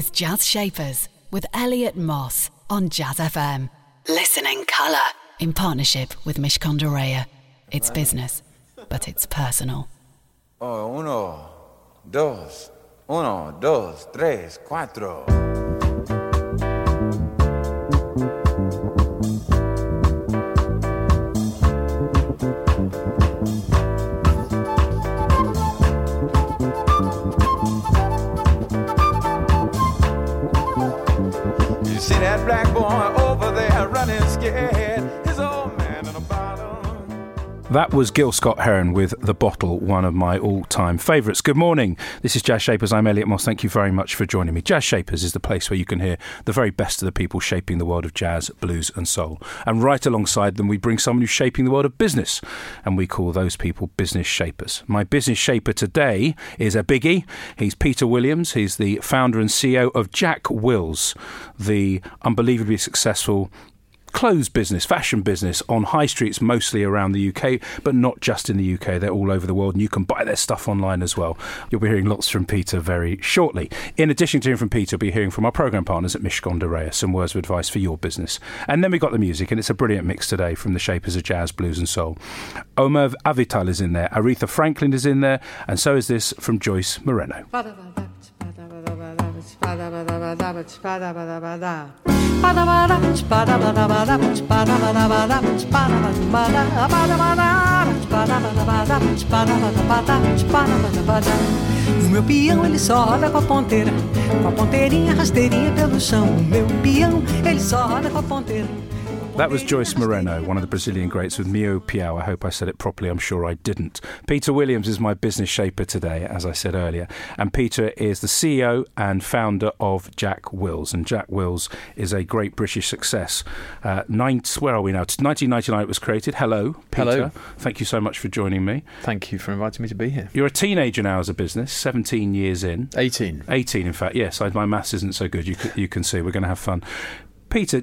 is Jazz Shapers with Elliot Moss on Jazz FM. Listen in colour in partnership with Mishcon de Reya. It's business, but it's personal. Oh, uno, dos, uno, dos, tres, cuatro. You see that black boy over there running scared? That was Gil Scott Heron with The Bottle, one of my all time favourites. Good morning. This is Jazz Shapers. I'm Elliot Moss. Thank you very much for joining me. Jazz Shapers is the place where you can hear the very best of the people shaping the world of jazz, blues, and soul. And right alongside them, we bring someone who's shaping the world of business, and we call those people business shapers. My business shaper today is a biggie. He's Peter Williams. He's the founder and CEO of Jack Wills, the unbelievably successful clothes business, fashion business on high streets mostly around the UK, but not just in the UK. They're all over the world and you can buy their stuff online as well. You'll be hearing lots from Peter very shortly. In addition to hearing from Peter, we'll be hearing from our programme partners at Mishcon de Reya, some words of advice for your business. And then we've got the music, and it's a brilliant mix today from the shapers of jazz, blues, and soul. Omer Avital is in there, Aretha Franklin is in there, and so is this from Joyce Moreno. O meu peão ele só roda com a ponteira, com a ponteirinha rasteirinha pelo chão. O meu peão ele só roda com a ponteira. That was Joyce Moreno, one of the Brazilian greats with Mio Piao. I hope I said it properly. I'm sure I didn't. Peter Williams is my business shaper today, as I said earlier. And Peter is the CEO and founder of Jack Wills. And Jack Wills is a great British success. Uh, nine, where are we now? 1999 it was created. Hello, Peter. Hello. Thank you so much for joining me. Thank you for inviting me to be here. You're a teenager now as a business, 17 years in. 18. 18, in fact. Yes, I, my maths isn't so good. You, you can see we're going to have fun. Peter,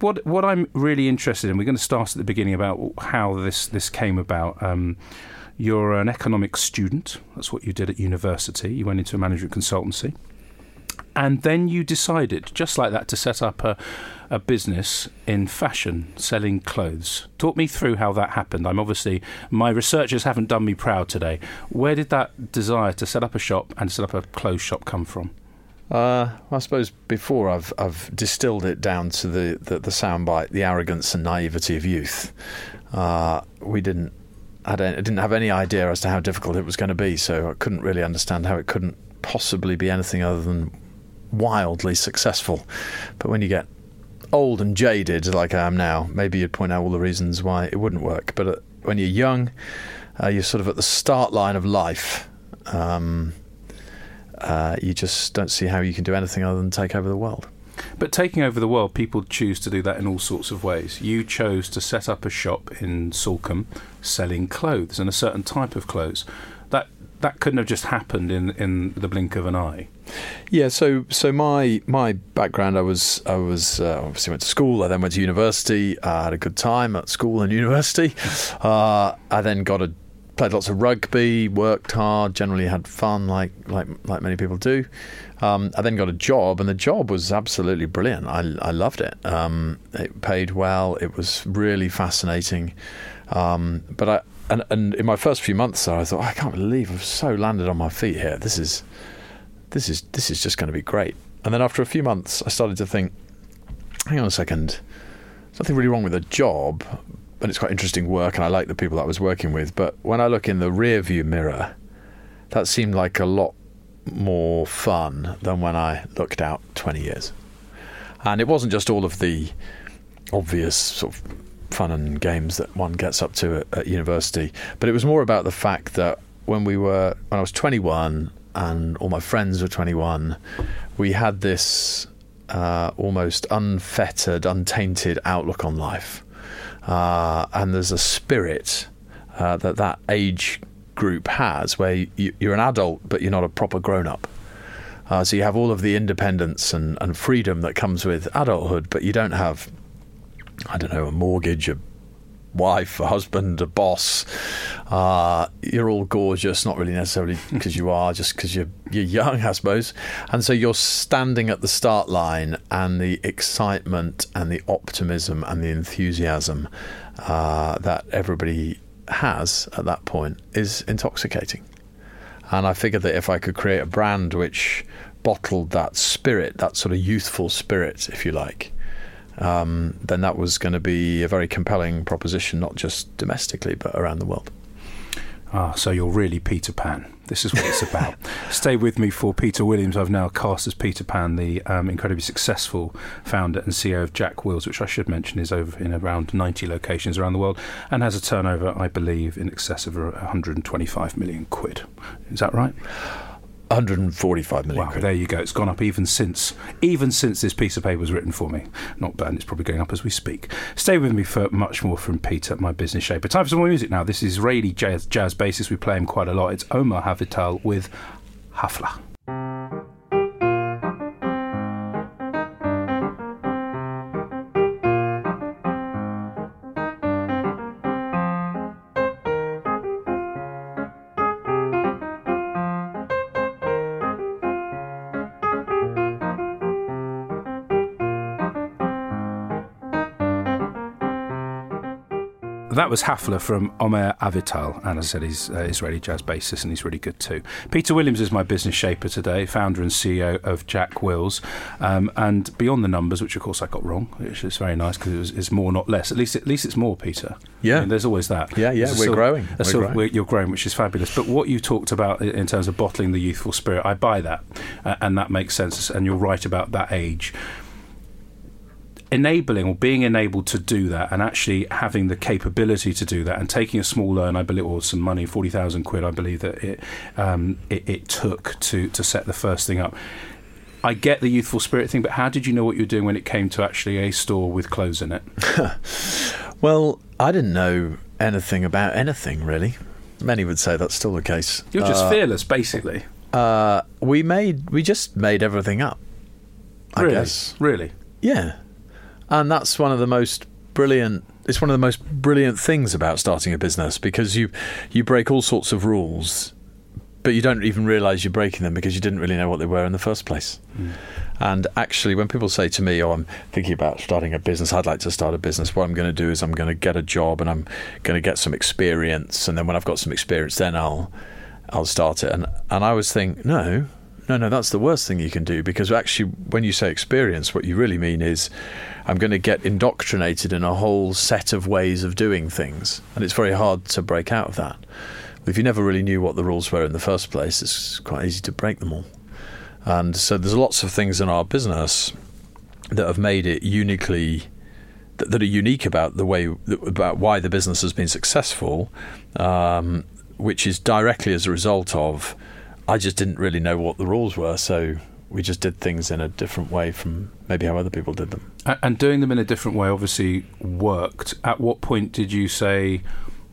what what I'm really interested in, we're going to start at the beginning about how this this came about. Um, you're an economics student. That's what you did at university. You went into a management consultancy, and then you decided, just like that, to set up a a business in fashion, selling clothes. Talk me through how that happened. I'm obviously my researchers haven't done me proud today. Where did that desire to set up a shop and set up a clothes shop come from? Uh, I suppose before I've I've distilled it down to the, the, the soundbite, the arrogance and naivety of youth. Uh, we didn't I don't- I didn't have any idea as to how difficult it was going to be, so I couldn't really understand how it couldn't possibly be anything other than wildly successful. But when you get old and jaded like I am now, maybe you'd point out all the reasons why it wouldn't work. But uh, when you're young, uh, you're sort of at the start line of life. Um, uh, you just don't see how you can do anything other than take over the world. But taking over the world, people choose to do that in all sorts of ways. You chose to set up a shop in Salcombe selling clothes and a certain type of clothes. That that couldn't have just happened in, in the blink of an eye. Yeah, so so my my background, I was I was uh, obviously went to school. I then went to university. I had a good time at school and university. Uh, I then got a played lots of rugby, worked hard, generally had fun, like like like many people do. Um, I then got a job, and the job was absolutely brilliant. I I loved it. Um, it paid well. It was really fascinating. Um, but I and, and in my first few months I thought I can't believe I've so landed on my feet here. This is this is this is just going to be great. And then after a few months, I started to think, hang on a second, there's nothing really wrong with the job, and it's quite interesting work, and I like the people I was working with. But when I look in the rear view mirror, that seemed like a lot more fun than when I looked out 20 years. And it wasn't just all of the obvious sort of fun and games that one gets up to at, at university, but it was more about the fact that when we were when I was 21 and all my friends were 21, we had this uh, almost unfettered, untainted outlook on life, uh, and there's a spirit uh, that that age group has where you, you're an adult but you're not a proper grown up. Uh, so you have all of the independence and, and freedom that comes with adulthood, but you don't have, I don't know, a mortgage, a wife, a husband, a boss. Uh, you're all gorgeous, not really necessarily because you are, just because you're you're young, I suppose. And so you're standing at the start line, and the excitement and the optimism and the enthusiasm uh, that everybody has at that point is intoxicating. And I figured that if I could create a brand which bottled that spirit, that sort of youthful spirit, if you like, um, then that was going to be a very compelling proposition, not just domestically, but around the world. Ah, so you're really Peter Pan. This is what it's about. Stay with me for Peter Williams. I've now cast as Peter Pan, the um, incredibly successful founder and CEO of Jack Wills, which I should mention is over in around 90 locations around the world and has a turnover, I believe, in excess of 125 million quid. Is that right? 145 million. Wow, quid. there you go. It's gone up even since even since this piece of paper was written for me. Not bad. It's probably going up as we speak. Stay with me for much more from Peter, my business shaper. Time for some more music now. This is Israeli jazz, jazz bassist. We play him quite a lot. It's Omer Avital with Hafla. That was Hafla from Omer Avital, and as I said, he's uh, Israeli jazz bassist, and he's really good too. Peter Williams is my business shaper today, founder and CEO of Jack Wills, um, and beyond the numbers, which of course I got wrong, which is very nice because it it's more, not less. At least, at least it's more, Peter. Yeah. I mean, there's always that. Yeah, yeah, we're sil- growing. We're sil- growing. we're- you're growing, which is fabulous. But what you talked about in terms of bottling the youthful spirit, I buy that, uh, and that makes sense. And you're right about that age enabling or being enabled to do that and actually having the capability to do that and taking a small loan, I believe, or some money, 40,000 quid, I believe that it, um, it, it took to, to set the first thing up. I get the youthful spirit thing, but how did you know what you were doing when it came to actually a store with clothes in it? Well, I didn't know anything about anything really. Many would say that's still the case. You're just fearless, basically. Uh, we made we just made everything up. I really? guess. Really? Yeah. And that's one of the most brilliant it's one of the most brilliant things about starting a business because you you break all sorts of rules but you don't even realize you're breaking them because you didn't really know what they were in the first place. Hmm. And actually when people say to me, "Oh, I'm thinking about starting a business. I'd like to start a business. What I'm going to do is I'm going to get a job and I'm going to get some experience and then when I've got some experience then I'll I'll start it." And and I always think, "No, no, no, that's the worst thing you can do because actually, when you say experience, what you really mean is I'm going to get indoctrinated in a whole set of ways of doing things. And it's very hard to break out of that. If you never really knew what the rules were in the first place, it's quite easy to break them all. And so there's lots of things in our business that have made it uniquely that, are unique about the way about why the business has been successful, um, which is directly as a result of I just didn't really know what the rules were, so we just did things in a different way from maybe how other people did them. And doing them in a different way obviously worked. At what point did you say,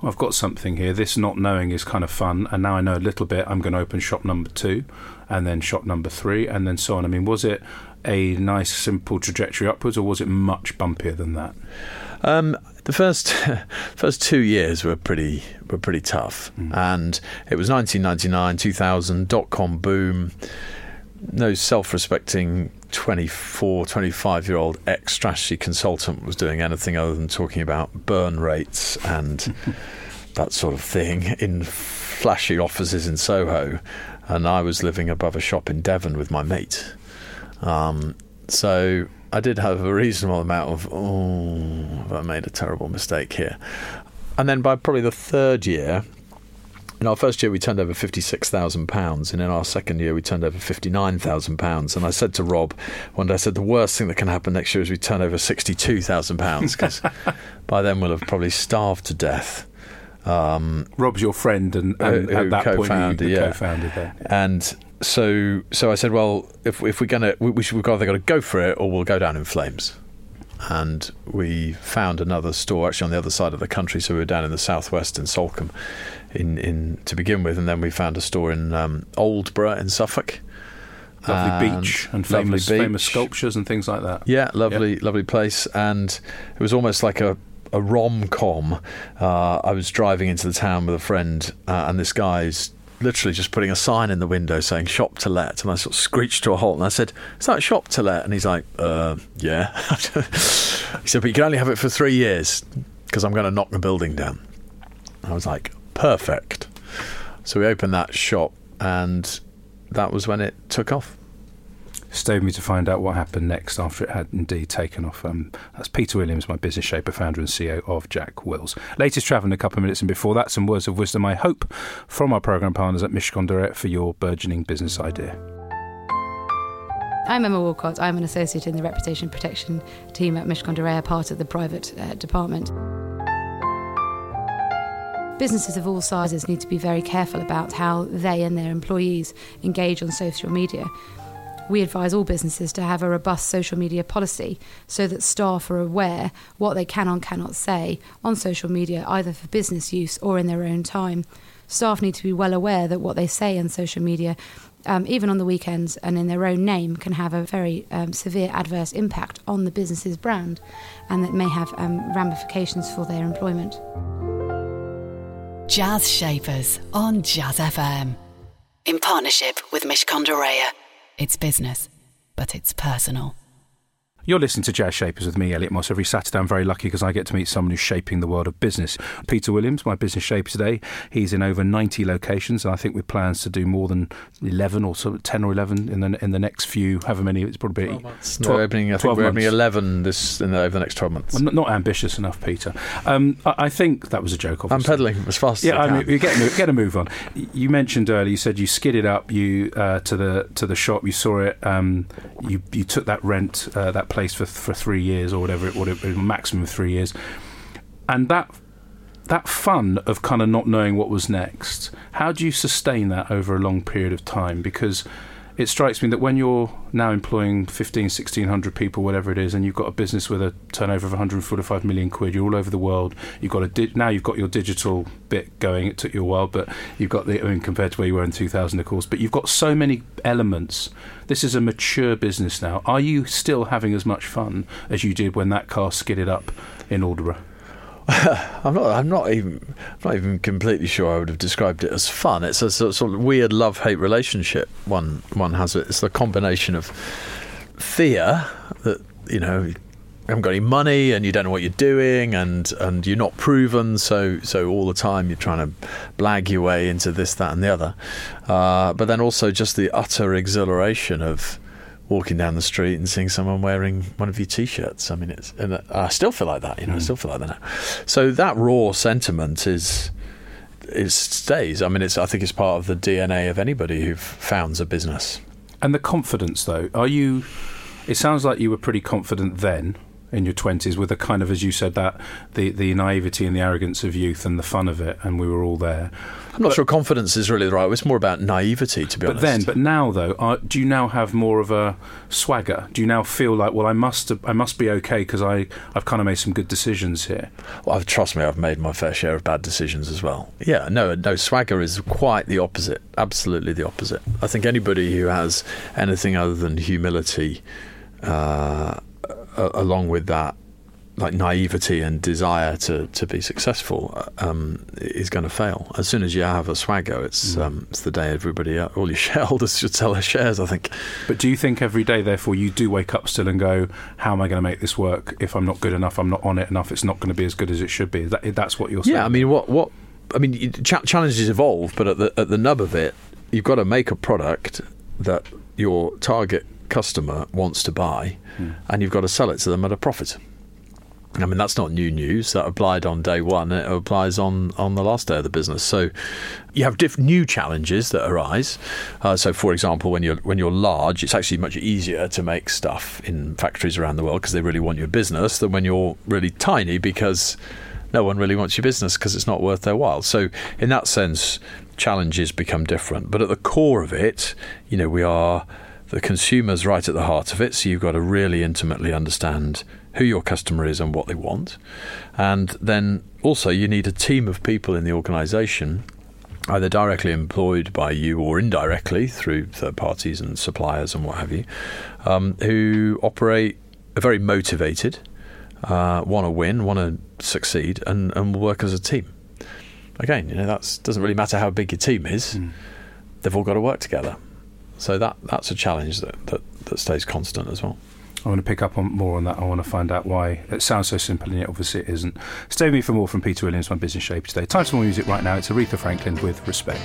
well, I've got something here. This not knowing is kind of fun. And now I know a little bit. I'm going to open shop number two and then shop number three and then so on. I mean, was it a nice, simple trajectory upwards or was it much bumpier than that? Um, the first first two years were pretty were pretty tough, and it was 1999, 2000 dot com boom. No self-respecting 24, 25 year old ex strategy consultant was doing anything other than talking about burn rates and that sort of thing in flashy offices in Soho, and I was living above a shop in Devon with my mate. Um, so I did have a reasonable amount of, oh, have I made a terrible mistake here? And then by probably the third year, in our first year we turned over £56,000 and in our second year we turned over £59,000 and I said to Rob one day I said the worst thing that can happen next year is we turn over £62,000 because by then we'll have probably starved to death um, Rob's your friend, and, and Who- at that point, you co-founded, yeah. co-founded there. and so so I said, well, if if we're gonna, we, we should we've either got to go for it or we'll go down in flames. And we found another store actually on the other side of the country. So we were down in the southwest in Salcombe, in in to begin with, and then we found a store in um, Aldeburgh in Suffolk. Lovely And beach and famous famous beach. sculptures and things like that. Yeah, lovely, lovely place, and it was almost like a a rom com. Uh, I was driving into the town with a friend, uh, and this guy's literally just putting a sign in the window saying shop to let and I sort of screeched to a halt and I said is that shop to let? And he's like uh, yeah. He said but you can only have it for three years because I'm going to knock the building down. I was like perfect. So we opened that shop and that was when it took off Stay with me to find out what happened next after it had indeed taken off. Um, that's Peter Williams, my business shaper, founder and CEO of Jack Wills. Latest travel in a couple of minutes, and before that, some words of wisdom, I hope, from our programme partners at Mishcon de Reya for your burgeoning business idea. I'm Emma Walcott. I'm an associate in the reputation protection team at Mishcon de Reya, part of the private uh, department. Businesses of all sizes need to be very careful about how they and their employees engage on social media. We advise all businesses to have a robust social media policy so that staff are aware what they can and cannot say on social media, either for business use or in their own time. Staff need to be well aware that what they say on social media, um, even on the weekends and in their own name, can have a very um, severe adverse impact on the business's brand and that may have um, ramifications for their employment. Jazz Shapers on Jazz FM. In partnership with Mishcon de Reya. It's business, but it's personal. You're listening to Jazz Shapers with me, Elliot Moss. Every Saturday, I'm very lucky because I get to meet someone who's shaping the world of business. Peter Williams, my business shaper today, he's in over 90 locations, and I think with plans to do more than 11 or so, 10 or 11 in the in the next few, however many, it's probably 12 months. 12, no, opening, I think we're opening 11 this in the, over the next 12 months. Well, not, not, ambitious enough, Peter. Um, I, I, think that was a joke. Obviously. I'm pedaling as fast yeah, as I, I mean, you get, get a move on. You mentioned earlier, you said you skidded up you uh, to the to the shop, you saw it, um, you you took that rent, uh, that place for for three years or whatever it would maximum three years, and that that fun of kind of not knowing what was next. How do you sustain that over a long period of time? Because it strikes me that when you're now employing 15, 1600 people, whatever it is, and you've got a business with a turnover of 145 million quid, you're all over the world. You've got a di- now you've got your digital bit going. It took you a while, but you've got the I mean compared to where you were in 2000, of course. But you've got so many elements. This is a mature business now. Are you still having as much fun as you did when that car skidded up in Aldeburgh? I'm not. I'm not even. I'm not even completely sure I would have described it as fun. It's a sort of weird love hate relationship. One one has it. It's the combination of fear that you know you haven't got any money and you don't know what you're doing and and you're not proven. So so all the time you're trying to blag your way into this, that, and the other. Uh, but then also just the utter exhilaration of walking down the street and seeing someone wearing one of your t-shirts. I mean, it's and I still feel like that. You know, mm. I still feel like that. So that raw sentiment is it stays. I mean, it's I think it's part of the DNA of anybody who founds a business. And the confidence, though, are you? It sounds like you were pretty confident then in your 20s with a kind of as you said that the the naivety and the arrogance of youth and the fun of it and we were all there I'm not but, sure confidence is really the right. It's more about naivety, to be but honest. But then, but now though, are, do you now have more of a swagger? Do you now feel like, well, I must, I must be okay because I, I've kind of made some good decisions here? Well, I've, trust me, I've made my fair share of bad decisions as well. Yeah, no, no, swagger is quite the opposite. Absolutely the opposite. I think anybody who has anything other than humility, uh, along with that, like naivety and desire to, to be successful um, is going to fail. As soon as you have a swagger, it's mm. um, it's the day everybody, uh, all your shareholders should sell their shares. I think. But do you think every day, therefore, you do wake up still and go, "How am I going to make this work? If I'm not good enough, I'm not on it enough. It's not going to be as good as it should be." That, that's what you're saying. Yeah, I mean, what what I mean, ch- challenges evolve, but at the at the nub of it, you've got to make a product that your target customer wants to buy, mm. and you've got to sell it to them at a profit. I mean, that's not new news. That applied on day one. It applies on, on the last day of the business. So you have diff- new challenges that arise. Uh, so, for example, when you're when you're large, it's actually much easier to make stuff in factories around the world because they really want your business than when you're really tiny because no one really wants your business because it's not worth their while. So, in that sense, challenges become different. But at the core of it, you know, we are the consumers right at the heart of it. So you've got to really intimately understand who your customer is and what they want. And then also, you need a team of people in the organization, either directly employed by you or indirectly through third parties and suppliers and what have you, um, who operate are very motivated. uh, want to win, want to succeed, and, and work as a team. Again, you know, that doesn't really matter how big your team is. Mm. They've all got to work together. So that that's a challenge that, that, that stays constant as well. I want to pick up on more on that. I want to find out why it sounds so simple and yet obviously it isn't. Stay with me for more from Peter Williams, my business shape today. Time for more music right now. It's Aretha Franklin with Respect.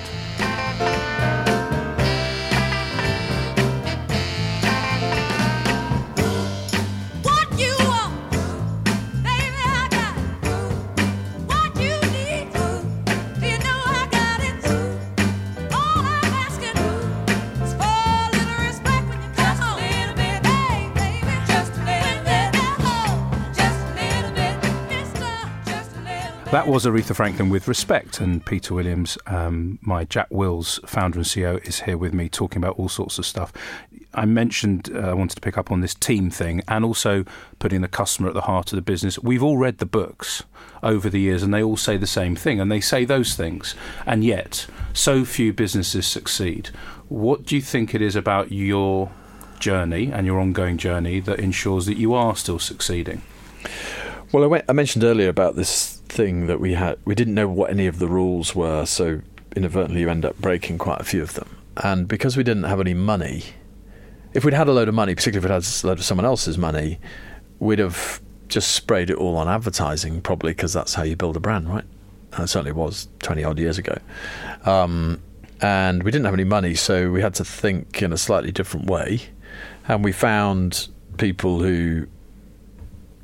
That was Aretha Franklin with respect, and Peter Williams, um, my Jack Wills founder and CEO, is here with me talking about all sorts of stuff. I mentioned uh, I wanted to pick up on this team thing and also putting the customer at the heart of the business. We've all read the books over the years, and they all say the same thing, and they say those things, and yet so few businesses succeed. What do you think it is about your journey and your ongoing journey that ensures that you are still succeeding? Well, I, went, I mentioned earlier about this thing that we had. We didn't know what any of the rules were, so inadvertently you end up breaking quite a few of them. And because we didn't have any money, if we'd had a load of money, particularly if we'd had a load of someone else's money, we'd have just sprayed it all on advertising, probably because that's how you build a brand, right? And it certainly was 20 odd years ago. Um, and we didn't have any money, so we had to think in a slightly different way. And we found people who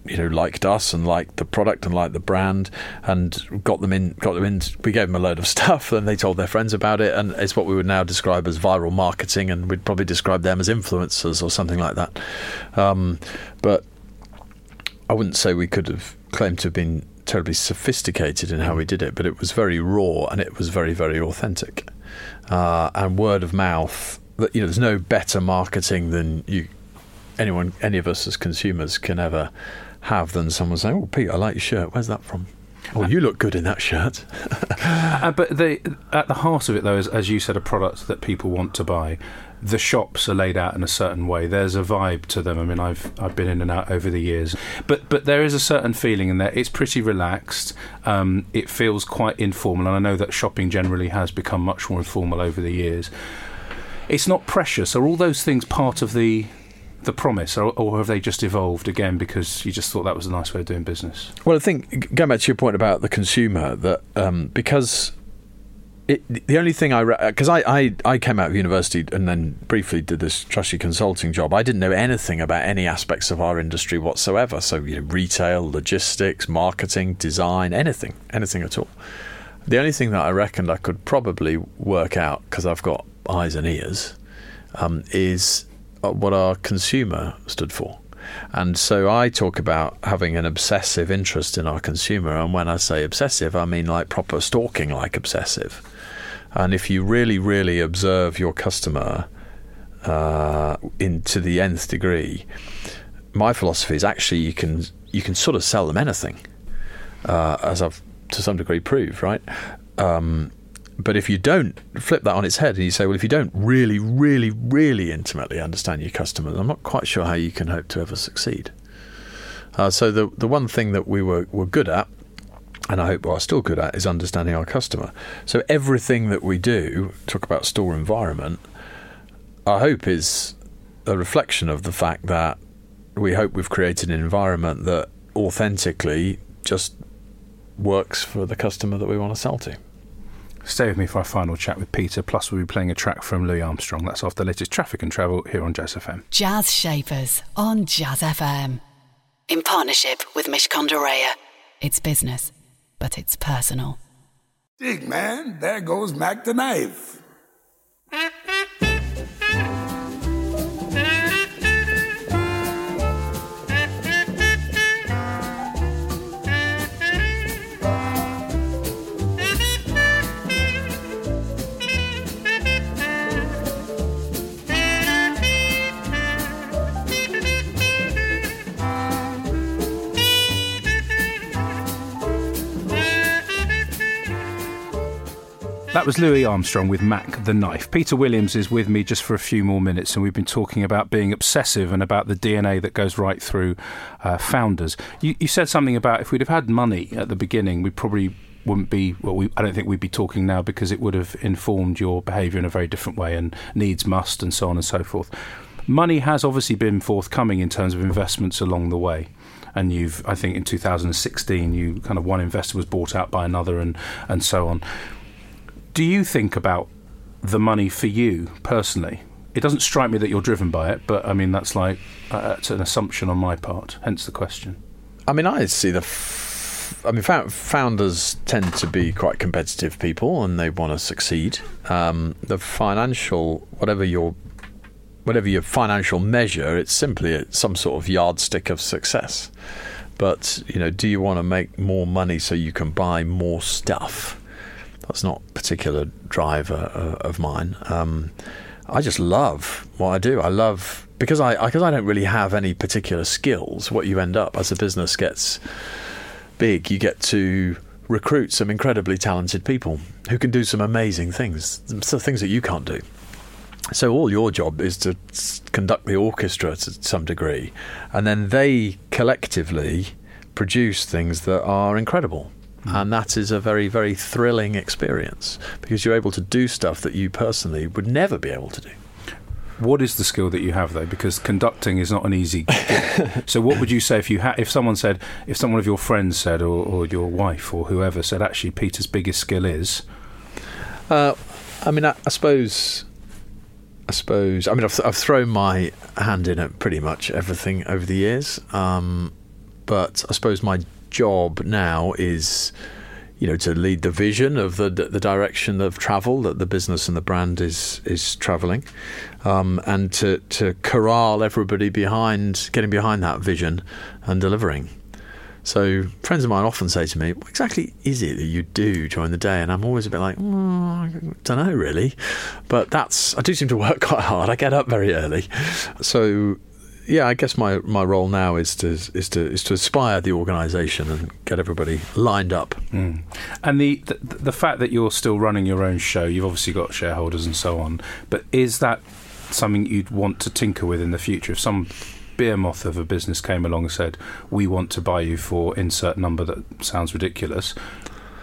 you know liked us and liked the product and liked the brand and got them in got them in. We gave them a load of stuff and they told their friends about it. And it's what we would now describe as viral marketing and we'd probably describe them as influencers or something like that. Um, but I wouldn't say we could have claimed to have been terribly sophisticated in how we did it but it was very raw and it was very very authentic. Uh, and word of mouth that you know there's no better marketing than you anyone any of us as consumers can ever have than someone saying, "Oh, Pete, I like your shirt. Where's that from?" Oh, you look good in that shirt. uh, but the, at the heart of it, though, is, as you said, a product that people want to buy. The shops are laid out in a certain way. There's a vibe to them. I mean, I've I've been in and out over the years, but but there is a certain feeling in there. It's pretty relaxed. Um, it feels quite informal, and I know that shopping generally has become much more informal over the years. It's not precious. Are all those things part of the the promise, or, or, have they just evolved again because you just thought that was a nice way of doing business? Well, I think going back to your point about the consumer, that um, because it, the only thing I because I, I, I came out of university and then briefly did this trusty consulting job. I didn't know anything about any aspects of our industry whatsoever. So you know, retail, logistics, marketing, design, anything, anything at all. The only thing that I reckoned I could probably work out because I've got eyes and ears um, is uh, what our consumer stood for. And so I talk about having an obsessive interest in our consumer. And when I say obsessive, I mean like proper stalking, like obsessive. And if you really, really observe your customer uh, into the nth degree, my philosophy is actually you can you can sort of sell them anything, uh, as I've to some degree proved, right? Um, but if you don't flip that on its head and you say, well, if you don't really, really, really intimately understand your customers, I'm not quite sure how you can hope to ever succeed. Uh, so the the one thing that we were, were good at, and I hope we are still good at, is understanding our customer. So everything that we do, talk about store environment, I hope is a reflection of the fact that we hope we've created an environment that authentically just works for the customer that we want to sell to. Stay with me for our final chat with Peter. Plus, we'll be playing a track from Louis Armstrong. That's off the latest traffic and travel here on Jazz FM. Jazz Shapers on Jazz FM. In partnership with Mishcon de Reya. It's business, but it's personal. Dig, man. There goes Mac the Knife. That was Louis Armstrong with Mac the Knife. Peter Williams is with me just for a few more minutes, and we've been talking about being obsessive and about the DNA that goes right through uh, founders. You, you said something about if we'd have had money at the beginning, we probably wouldn't be well we, I don't think we'd be talking now because it would have informed your behaviour in a very different way and needs must and so on and so forth. Money has obviously been forthcoming in terms of investments along the way and you've I think in 2016 you kind of one investor was bought out by another and and so on. Do you think about the money for you personally? It doesn't strike me that you're driven by it, but I mean that's like uh, it's an assumption on my part. Hence the question. I mean, I see the. F- I mean, founders tend to be quite competitive people, and they want to succeed. Um, the financial, whatever your, whatever your financial measure, it's simply some sort of yardstick of success. But you know, do you want to make more money so you can buy more stuff? That's not a particular driver uh, of mine. Um, I just love what I do. I love because I because I don't really have any particular skills. What you end up as a business gets big, you get to recruit some incredibly talented people who can do some amazing things, some things that you can't do. So all your job is to conduct the orchestra to some degree, and then they collectively produce things that are incredible. Mm. And that is a very, very thrilling experience because you're able to do stuff that you personally would never be able to do. What is the skill that you have though? Because conducting is not an easy. so, what would you say if you had, if someone said, if someone of your friends said, or, or your wife or whoever said, actually, Peter's biggest skill is? Uh, I mean, I, I, suppose, I suppose, I mean, I've, I've, thrown my hand in at pretty much everything over the years, um, but I suppose my job now is you know to lead the vision of the the direction of travel that the business and the brand is is traveling um, and to to corral everybody behind getting behind that vision and delivering so friends of mine often say to me, "What exactly is it that you do during the day?" And I'm always a bit like, mm, "I don't know really," but that's I do seem to work quite hard. I get up very early, so yeah, I guess my, my role now is to is to is to inspire the organisation and get everybody lined up. Mm. And the, the, the fact that you're still running your own show, you've obviously got shareholders and so on. But is that something you'd want to tinker with in the future? If some behemoth of a business came along and said, "We want to buy you for insert number that sounds ridiculous,"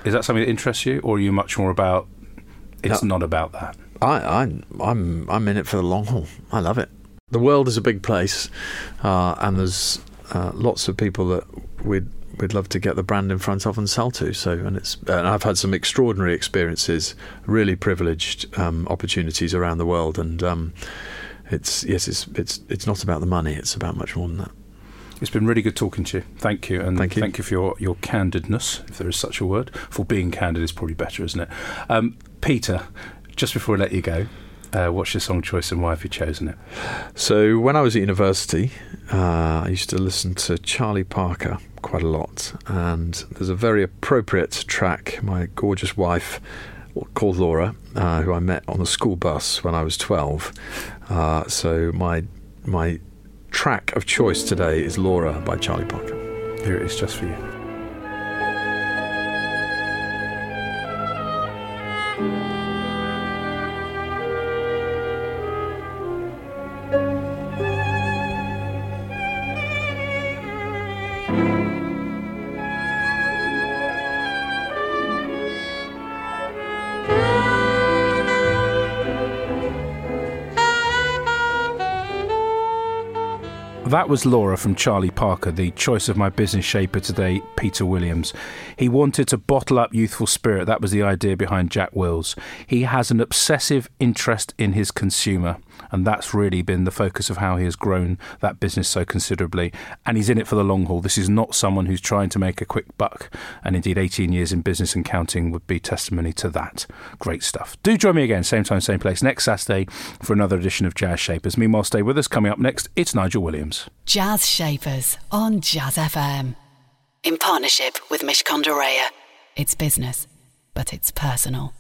is that something that interests you, or are you much more about? It's no, not about that. I, I, I'm, I'm in it for the long haul. I love it the world is a big place, uh, and there's uh, lots of people that we'd we'd love to get the brand in front of and sell to. So, and it's and I've had some extraordinary experiences, really privileged um, opportunities around the world, and um, it's yes, it's it's it's not about the money; it's about much more than that. It's been really good talking to you. Thank you, and thank you, thank you for your, your candidness, if there is such a word. For being candid is probably better, isn't it? Um, Peter, just before I let you go, uh, what's your song choice and why have you chosen it? So, when I was at university, uh, I used to listen to Charlie Parker quite a lot, and there's a very appropriate track. My gorgeous wife, called Laura, uh, who I met on the school bus when I was 12. Uh, so, my my track of choice today is Laura by Charlie Parker. Here it is, just for you. That was Laura from Charlie Parker, the choice of my business shaper today, Peter Williams. He wanted to bottle up youthful spirit. That was the idea behind Jack Wills. He has an obsessive interest in his consumer, and that's really been the focus of how he has grown that business so considerably. And he's in it for the long haul. This is not someone who's trying to make a quick buck, and indeed, 18 years in business and counting would be testimony to that. Great stuff. Do join me again, same time, same place, next Saturday for another edition of Jazz Shapers. Meanwhile, stay with us. Coming up next, it's Nigel Williams. Jazz Shapers on Jazz FM. In partnership with Mishcon de It's business, but it's personal.